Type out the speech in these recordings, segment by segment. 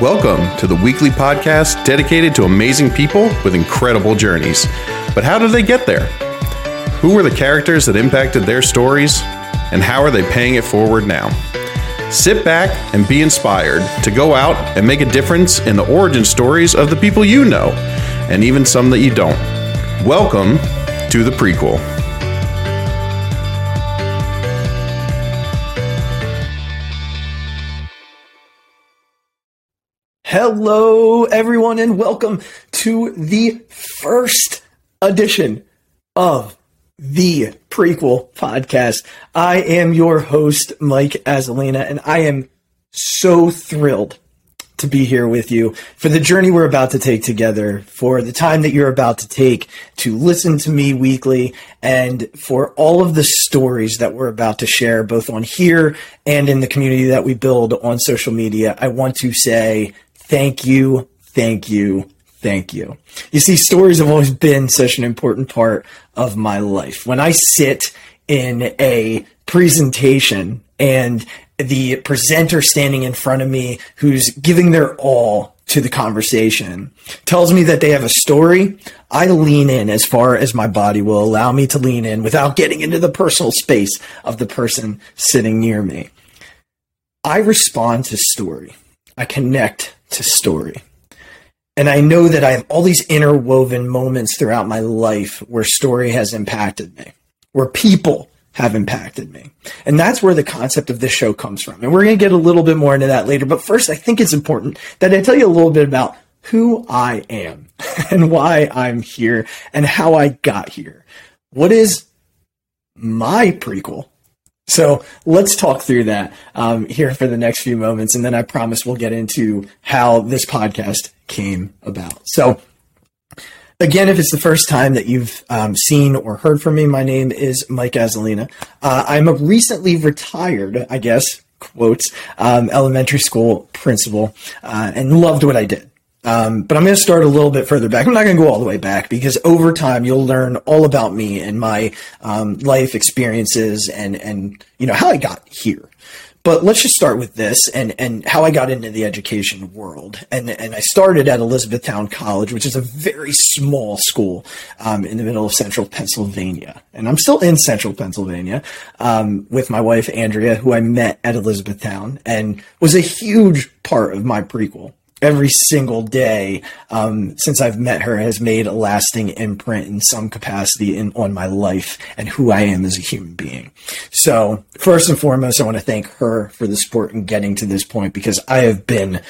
Welcome to the weekly podcast dedicated to amazing people with incredible journeys. But how did they get there? Who were the characters that impacted their stories? And how are they paying it forward now? Sit back and be inspired to go out and make a difference in the origin stories of the people you know, and even some that you don't. Welcome to the prequel. Hello, everyone, and welcome to the first edition of the prequel podcast. I am your host, Mike Azzalina, and I am so thrilled to be here with you for the journey we're about to take together, for the time that you're about to take to listen to me weekly, and for all of the stories that we're about to share, both on here and in the community that we build on social media. I want to say thank you, thank you, thank you. You see, stories have always been such an important part of my life. When I sit in a presentation and the presenter standing in front of me who's giving their all to the conversation tells me that they have a story, I lean in as far as my body will allow me to lean in without getting into the personal space of the person sitting near me. I respond to story. I connect to story. And I know that I have all these interwoven moments throughout my life where story has impacted me, where people have impacted me. And that's where the concept of this show comes from. And we're going to get a little bit more into that later. But first, I think it's important that I tell you a little bit about who I am and why I'm here and how I got here. What is my prequel so let's talk through that um, here for the next few moments, and then I promise we'll get into how this podcast came about. So, again, if it's the first time that you've um, seen or heard from me, my name is Mike Azzalina. Uh, I'm a recently retired, I guess, quotes, um, elementary school principal, uh, and loved what I did. Um, but I'm going to start a little bit further back. I'm not going to go all the way back because over time you'll learn all about me and my um, life experiences and and you know how I got here. But let's just start with this and, and how I got into the education world. And, and I started at Elizabethtown College, which is a very small school um, in the middle of central Pennsylvania. And I'm still in central Pennsylvania um, with my wife, Andrea, who I met at Elizabethtown and was a huge part of my prequel every single day um, since I've met her has made a lasting imprint in some capacity in on my life and who I am as a human being. So first and foremost, I want to thank her for the support in getting to this point because I have been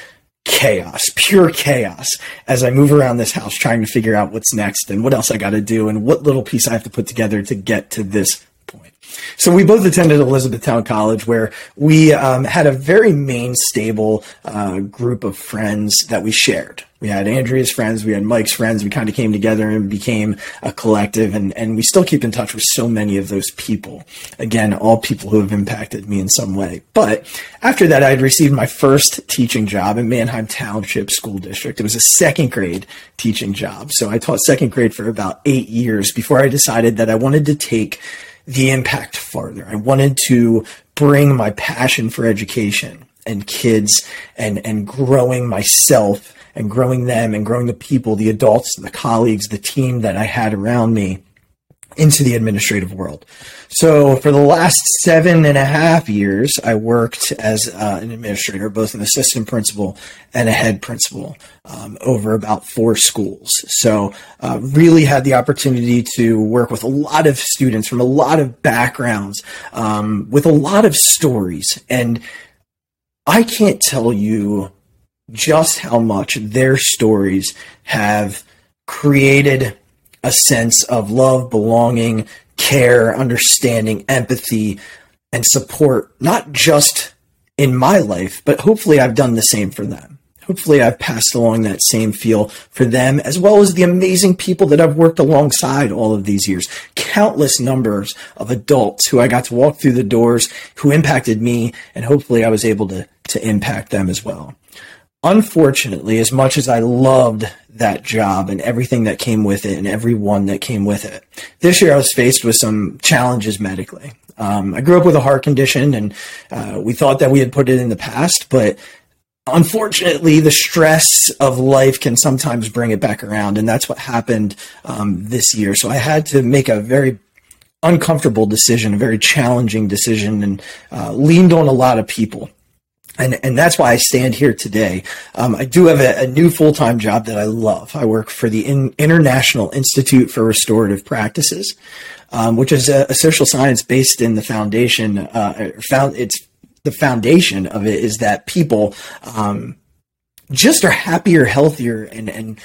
chaos, pure chaos, as I move around this house trying to figure out what's next and what else I got to do and what little piece I have to put together to get to this so we both attended Elizabethtown College, where we um, had a very main, stable uh, group of friends that we shared. We had Andrea's friends, we had Mike's friends. We kind of came together and became a collective, and, and we still keep in touch with so many of those people. Again, all people who have impacted me in some way. But after that, I had received my first teaching job in Manheim Township School District. It was a second grade teaching job. So I taught second grade for about eight years before I decided that I wanted to take the impact farther. I wanted to bring my passion for education and kids and, and growing myself and growing them and growing the people, the adults, the colleagues, the team that I had around me into the administrative world. So for the last seven and a half years, I worked as uh, an administrator, both an assistant principal and a head principal um, over about four schools. So uh, really had the opportunity to work with a lot of students from a lot of backgrounds, um, with a lot of stories. And I can't tell you just how much their stories have created a sense of love, belonging, care, understanding, empathy, and support, not just in my life, but hopefully I've done the same for them. Hopefully I've passed along that same feel for them, as well as the amazing people that I've worked alongside all of these years. Countless numbers of adults who I got to walk through the doors, who impacted me, and hopefully I was able to, to impact them as well unfortunately, as much as I loved that job and everything that came with it and everyone that came with it, this year I was faced with some challenges medically. Um, I grew up with a heart condition and uh, we thought that we had put it in the past, but unfortunately, the stress of life can sometimes bring it back around, and that's what happened um, this year. So I had to make a very uncomfortable decision, a very challenging decision, and uh, leaned on a lot of people. And, and that's why I stand here today. Um, I do have a, a new full time job that I love. I work for the in, International Institute for Restorative Practices, um, which is a, a, social science based in the foundation. Uh, found it's the foundation of it is that people um, just are happier, healthier, and and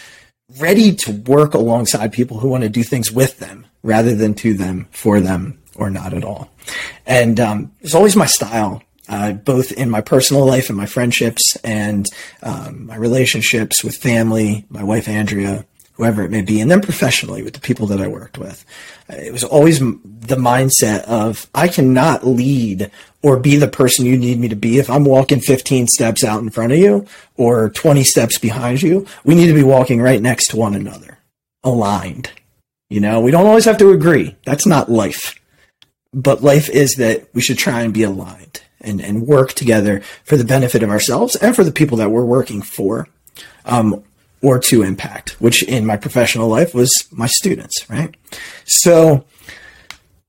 ready to work alongside people who want to do things with them rather than to them, for them, or not at all. And um, it's always my style, uh, both in my personal life and my friendships and um, my relationships with family, my wife Andrea, whoever it may be, and then professionally with the people that I worked with. It was always the mindset of I cannot lead or be the person you need me to be if I'm walking 15 steps out in front of you or 20 steps behind you. We need to be walking right next to one another, aligned. You know, we don't always have to agree. That's not life. But life is that we should try and be aligned and, and work together for the benefit of ourselves and for the people that we're working for. Um, or to impact, which in my professional life was my students, right? So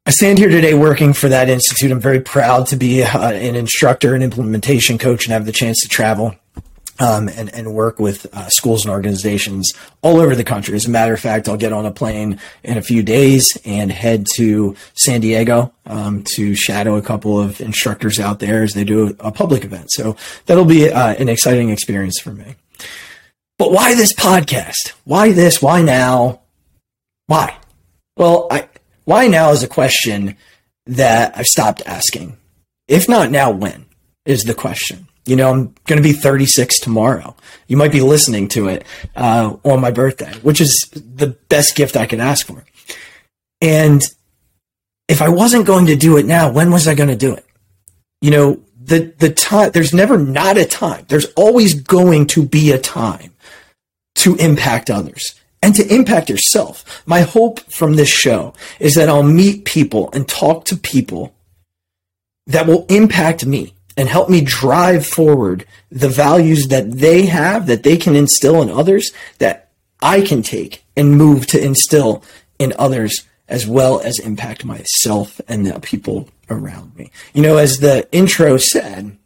I stand here today working for that institute. I'm very proud to be uh, an instructor and implementation coach and have the chance to travel um, and, and work with uh, schools and organizations all over the country. As a matter of fact, I'll get on a plane in a few days and head to San Diego um, to shadow a couple of instructors out there as they do a public event. So that'll be uh, an exciting experience for me. But why this podcast? Why this? Why now? Why? Well, I, why now is a question that I've stopped asking. If not now, when is the question? You know, I'm going to be 36 tomorrow. You might be listening to it uh, on my birthday, which is the best gift I could ask for. And if I wasn't going to do it now, when was I going to do it? You know, the the time. There's never not a time. There's always going to be a time to impact others and to impact yourself. My hope from this show is that I'll meet people and talk to people that will impact me and help me drive forward the values that they have, that they can instill in others, that I can take and move to instill in others as well as impact myself and the people around me. You know, as the intro said,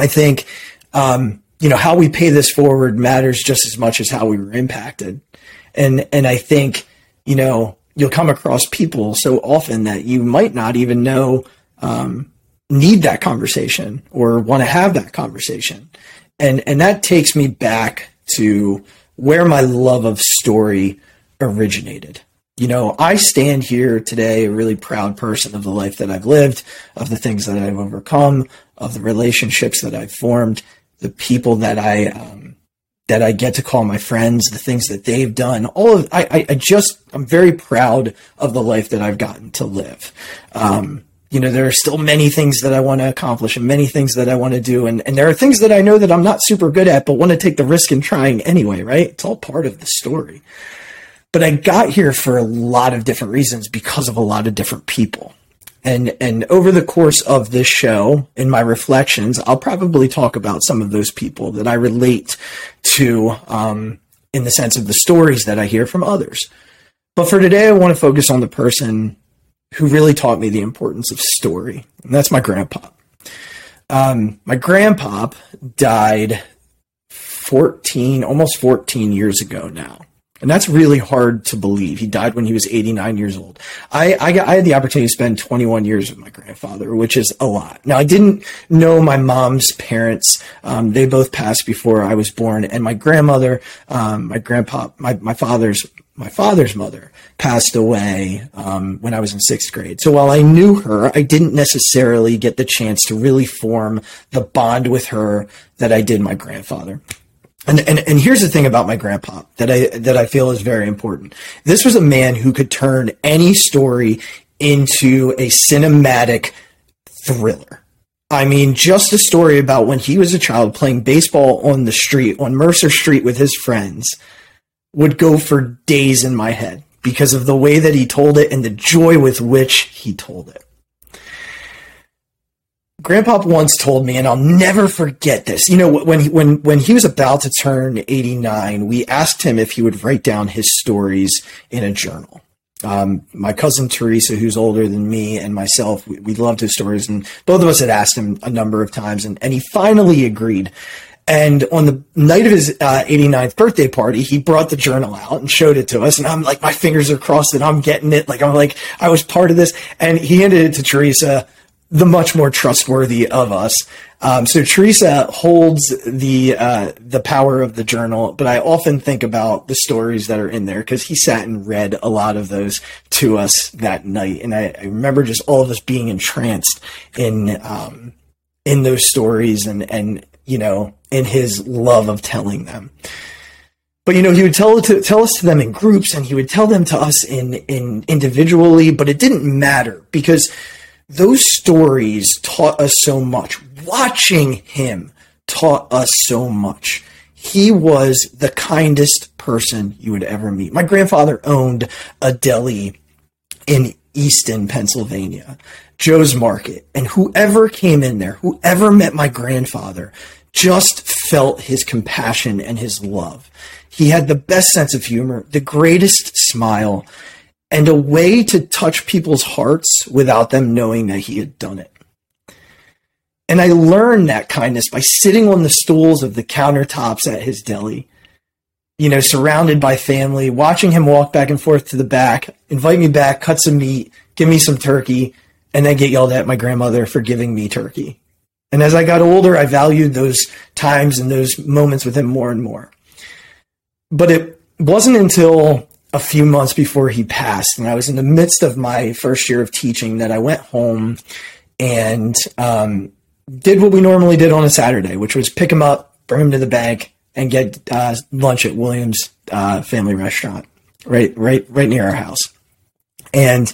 I think um, you know, how we pay this forward matters just as much as how we were impacted. And, and I think, you know, you'll come across people so often that you might not even know, um, need that conversation or want to have that conversation. And, and that takes me back to where my love of story originated. You know, I stand here today a really proud person of the life that I've lived, of the things that I've overcome, of the relationships that I've formed the people that I um, that I get to call my friends, the things that they've done. All of I, I just I'm very proud of the life that I've gotten to live. Um, you know, there are still many things that I want to accomplish and many things that I want to do. And, and there are things that I know that I'm not super good at, but want to take the risk in trying anyway, right? It's all part of the story. But I got here for a lot of different reasons because of a lot of different people. And and over the course of this show, in my reflections, I'll probably talk about some of those people that I relate to um, in the sense of the stories that I hear from others. But for today, I want to focus on the person who really taught me the importance of story, and that's my grandpa. Um, my grandpa died 14, almost 14 years ago now. And that's really hard to believe. He died when he was 89 years old. I, I, got, I, had the opportunity to spend 21 years with my grandfather, which is a lot. Now, I didn't know my mom's parents. Um, they both passed before I was born. And my grandmother, um, my grandpa, my, my father's, my father's mother passed away um, when I was in sixth grade. So while I knew her, I didn't necessarily get the chance to really form the bond with her that I did my grandfather. And, and, and here's the thing about my grandpa that I, that I feel is very important. This was a man who could turn any story into a cinematic thriller. I mean, just a story about when he was a child playing baseball on the street, on Mercer Street with his friends, would go for days in my head because of the way that he told it and the joy with which he told it. Grandpa once told me, and I'll never forget this. You know, when he, when when he was about to turn 89, we asked him if he would write down his stories in a journal. Um, my cousin Teresa, who's older than me and myself, we, we loved his stories, and both of us had asked him a number of times, and, and he finally agreed. And on the night of his uh, 89th birthday party, he brought the journal out and showed it to us. And I'm like, my fingers are crossed and I'm getting it. Like, I'm like, I was part of this. And he handed it to Teresa the much more trustworthy of us. Um, so Teresa holds the uh, the power of the journal, but I often think about the stories that are in there because he sat and read a lot of those to us that night, and I, I remember just all of us being entranced in um, in those stories and and you know in his love of telling them. But you know, he would tell to tell us to them in groups, and he would tell them to us in in individually. But it didn't matter because those stories taught us so much. Watching him taught us so much. He was the kindest person you would ever meet. My grandfather owned a deli in Easton, Pennsylvania, Joe's Market. And whoever came in there, whoever met my grandfather, just felt his compassion and his love. He had the best sense of humor, the greatest smile, and a way to touch people's hearts without them knowing that he had done it. And I learned that kindness by sitting on the stools of the countertops at his deli, you know, surrounded by family, watching him walk back and forth to the back, invite me back, cut some meat, give me some turkey, and then get yelled at my grandmother for giving me turkey. And as I got older, I valued those times and those moments with him more and more. But it wasn't until a few months before he passed, and I was in the midst of my first year of teaching, that I went home and um, did what we normally did on a Saturday, which was pick him up, bring him to the bank, and get uh, lunch at Williams uh, Family Restaurant, right, right, right near our house. And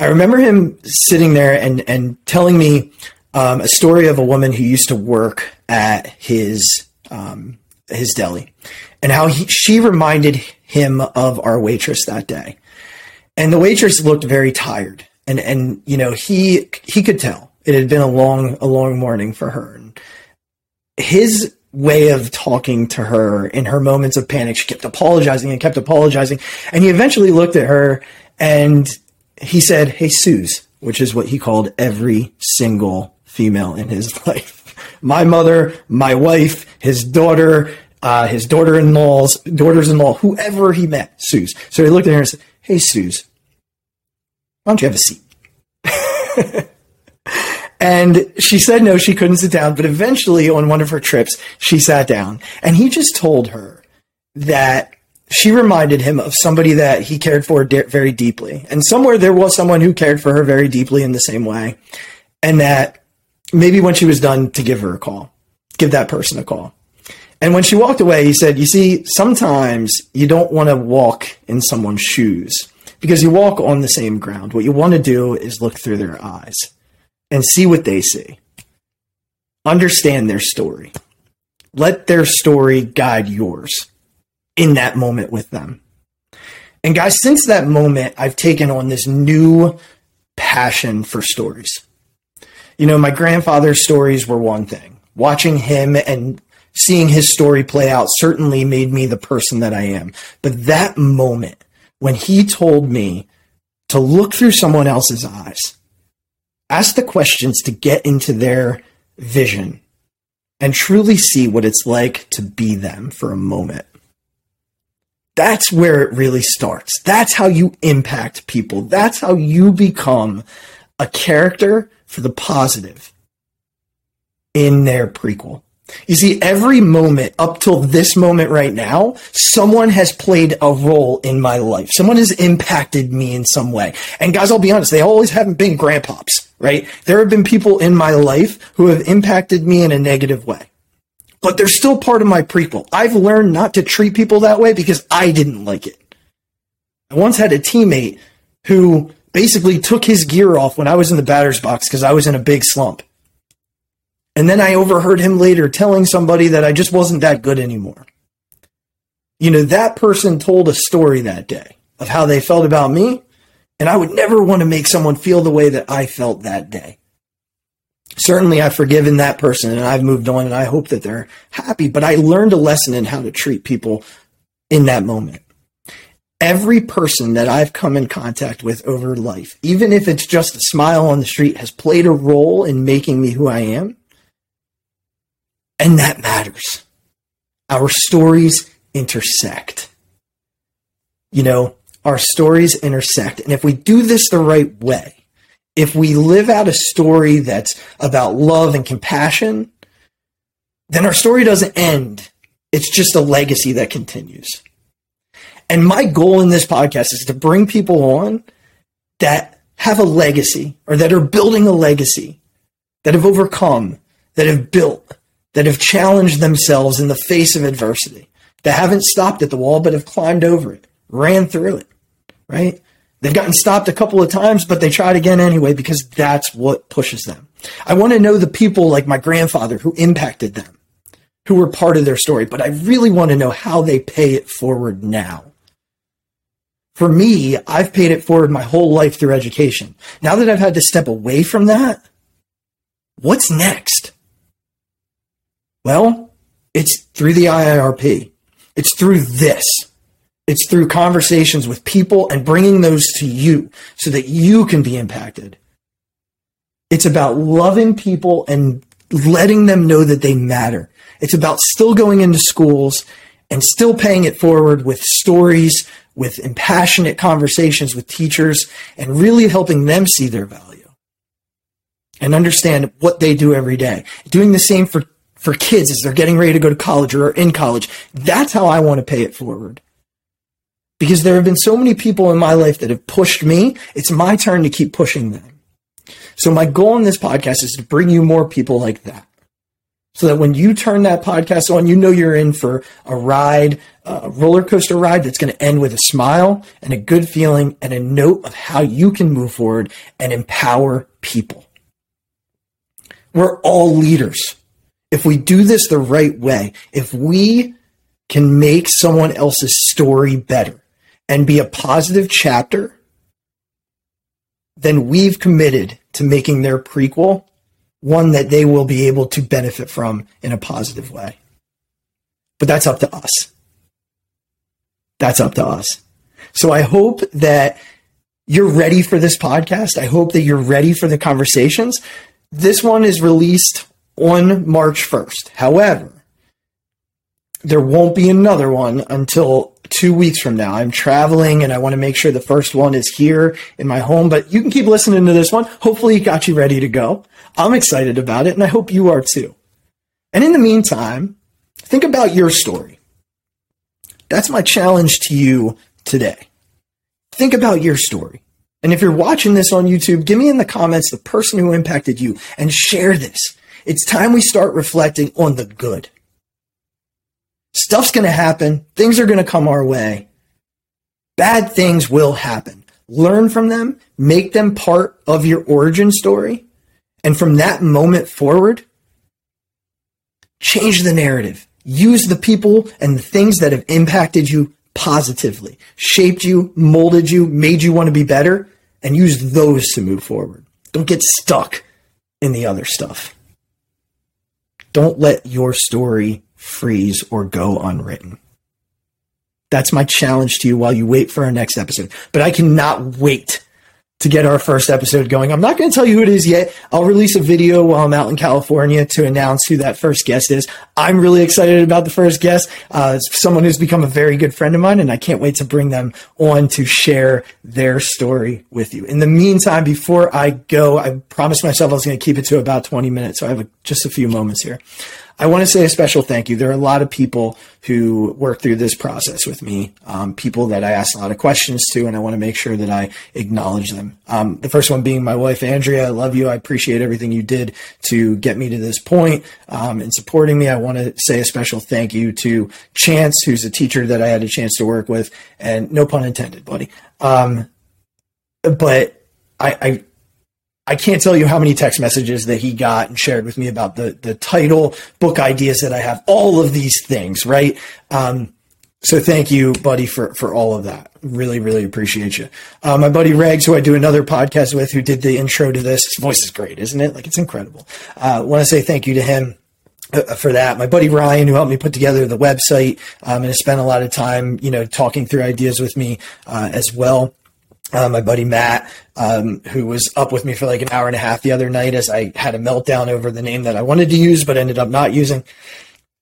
I remember him sitting there and and telling me um, a story of a woman who used to work at his um, his deli, and how he, she reminded him of our waitress that day. And the waitress looked very tired, and and you know he he could tell it had been a long a long morning for her. And his way of talking to her in her moments of panic, she kept apologizing and kept apologizing, and he eventually looked at her and he said, "Hey, Suze," which is what he called every single female in his life. My mother, my wife, his daughter, uh, his daughter-in-laws, daughters-in-law, whoever he met, Suze. So he looked at her and said, "Hey, Suze, why don't you have a seat?" and she said no, she couldn't sit down. But eventually, on one of her trips, she sat down, and he just told her that she reminded him of somebody that he cared for de- very deeply, and somewhere there was someone who cared for her very deeply in the same way, and that maybe when she was done, to give her a call, give that person a call. And when she walked away, he said, You see, sometimes you don't want to walk in someone's shoes because you walk on the same ground. What you want to do is look through their eyes and see what they see, understand their story. Let their story guide yours in that moment with them. And guys, since that moment, I've taken on this new passion for stories. You know, my grandfather's stories were one thing. Watching him and seeing his story play out certainly made me the person that I am. But that moment when he told me to look through someone else's eyes, ask the questions to get into their vision, and truly see what it's like to be them for a moment. That's where it really starts. That's how you impact people. That's how you become a character for the positive in their prequel. You see, every moment up till this moment right now, someone has played a role in my life. Someone has impacted me in some way. And guys, I'll be honest, they always haven't been grandpops, right? There have been people in my life who have impacted me in a negative way. But they're still part of my prequel. I've learned not to treat people that way because I didn't like it. I once had a teammate who basically took his gear off when I was in the batter's box because I was in a big slump. And then I overheard him later telling somebody that I just wasn't that good anymore. You know, that person told a story that day of how they felt about me, and I would never want to make someone feel the way that I felt that day. Certainly, I've forgiven that person and I've moved on and I hope that they're happy, but I learned a lesson in how to treat people in that moment. Every person that I've come in contact with over life, even if it's just a smile on the street, has played a role in making me who I am. And that matters. Our stories intersect. You know, our stories intersect. And if we do this the right way, if we live out a story that's about love and compassion, then our story doesn't end. It's just a legacy that continues. And my goal in this podcast is to bring people on that have a legacy or that are building a legacy, that have overcome, that have built, that have challenged themselves in the face of adversity, that haven't stopped at the wall, but have climbed over it, ran through it, right? They've gotten stopped a couple of times, but they tried again anyway because that's what pushes them. I want to know the people like my grandfather who impacted them, who were part of their story, but I really want to know how they pay it forward now. For me, I've paid it forward my whole life through education. Now that I've had to step away from that, what's next? Well, it's through the IIRP. It's through this. It's through conversations with people and bringing those to you so that you can be impacted. It's about loving people and letting them know that they matter. It's about still going into schools and still paying it forward with stories, with impassionate conversations with teachers, and really helping them see their value and understand what they do every day. Doing the same for, for kids as they're getting ready to go to college or in college. That's how I want to pay it forward. Because there have been so many people in my life that have pushed me, it's my turn to keep pushing them. So my goal in this podcast is to bring you more people like that so that when you turn that podcast on, you know you're in for a ride, a roller coaster ride that's going to end with a smile and a good feeling and a note of how you can move forward and empower people. We're all leaders. If we do this the right way, if we can make someone else's story better and be a positive chapter, then we've committed to making their prequel one that they will be able to benefit from in a positive way. But that's up to us. That's up to us. So I hope that you're ready for this podcast. I hope that you're ready for the conversations. This one is released on March 1st. However, there won't be another one until two weeks from now. I'm traveling and I want to make sure the first one is here in my home, but you can keep listening to this one. Hopefully, it got you ready to go. I'm excited about it, and I hope you are too. And in the meantime, think about your story. That's my challenge to you today. Think about your story. And if you're watching this on YouTube, give me in the comments the person who impacted you and share this. It's time we start reflecting on the good. Stuff's going to happen. Things are going to come our way. Bad things will happen. Learn from them, make them part of your origin story. And from that moment forward, change the narrative. Use the people and the things that have impacted you positively, shaped you, molded you, made you want to be better, and use those to move forward. Don't get stuck in the other stuff. Don't let your story freeze, or go unwritten. That's my challenge to you while you wait for our next episode. But I cannot wait to get our first episode going. I'm not going to tell you who it is yet. I'll release a video while I'm out in California to announce who that first guest is. I'm really excited about the first guest. Uh, someone who's become a very good friend of mine, and I can't wait to bring them on to share their story with you. In the meantime, before I go, I promised myself I was going to keep it to about 20 minutes, so I have a, just a few moments here. I want to say a special thank you. There are a lot of people who work through this process with me, um, people that I ask a lot of questions to, and I want to make sure that I acknowledge them. Um, the first one being my wife, Andrea. I love you. I appreciate everything you did to get me to this point um, and supporting me. I want to say a special thank you to Chance, who's a teacher that I had a chance to work with, and no pun intended, buddy. Um, but I, I I can't tell you how many text messages that he got and shared with me about the the title, book ideas that I have, all of these things, right? Um, So thank you, buddy, for, for all of that. Really, really appreciate you. Uh, my buddy Regs, who I do another podcast with, who did the intro to this. His voice is great, isn't it? Like it's incredible. Uh, want to say thank you to him. Uh, for that, my buddy Ryan, who helped me put together the website, um, and has spent a lot of time, you know, talking through ideas with me uh, as well. Uh, my buddy Matt, um, who was up with me for like an hour and a half the other night as I had a meltdown over the name that I wanted to use, but ended up not using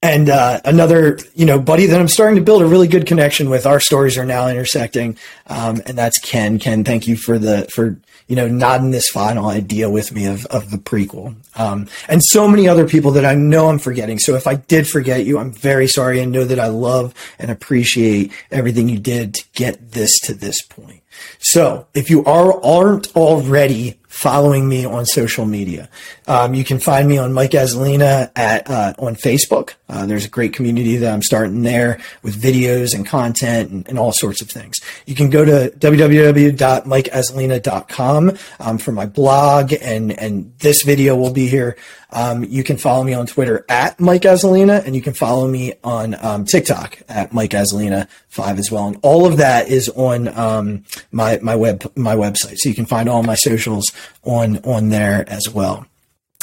and uh, another you know buddy that i'm starting to build a really good connection with our stories are now intersecting. Um, and that's ken. Ken thank you for the for you know nodding this final idea with me of, of the prequel. Um, and so many other people that i know i'm forgetting. So if i did forget you i'm very sorry. And know that i love and appreciate everything you did to get this to this point. So if you are aren't already following me on social media. Um, you can find me on Mike Azzalina at uh, on Facebook. Uh, there's a great community that I'm starting there with videos and content and, and all sorts of things. You can go to www.mikeazzalina.com um, for my blog, and and this video will be here. Um, you can follow me on Twitter at Mike Azzalina, and you can follow me on um, TikTok at Mike Azzalina five as well. And all of that is on um, my my web my website, so you can find all my socials on on there as well.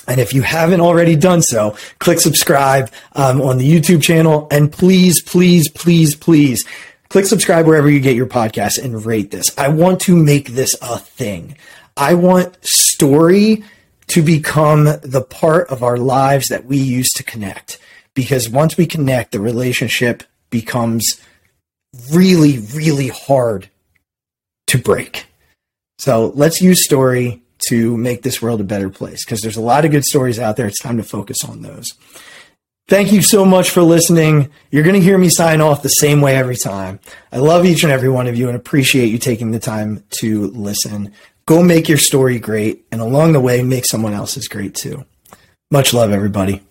And if you haven't already done so, click subscribe um, on the YouTube channel, and please, please, please, please click subscribe wherever you get your podcast and rate this. I want to make this a thing. I want story to become the part of our lives that we use to connect. Because once we connect, the relationship becomes really, really hard to break. So let's use story to make this world a better place because there's a lot of good stories out there. It's time to focus on those. Thank you so much for listening. You're going to hear me sign off the same way every time. I love each and every one of you and appreciate you taking the time to listen. Go make your story great, and along the way, make someone else's great too. Much love, everybody.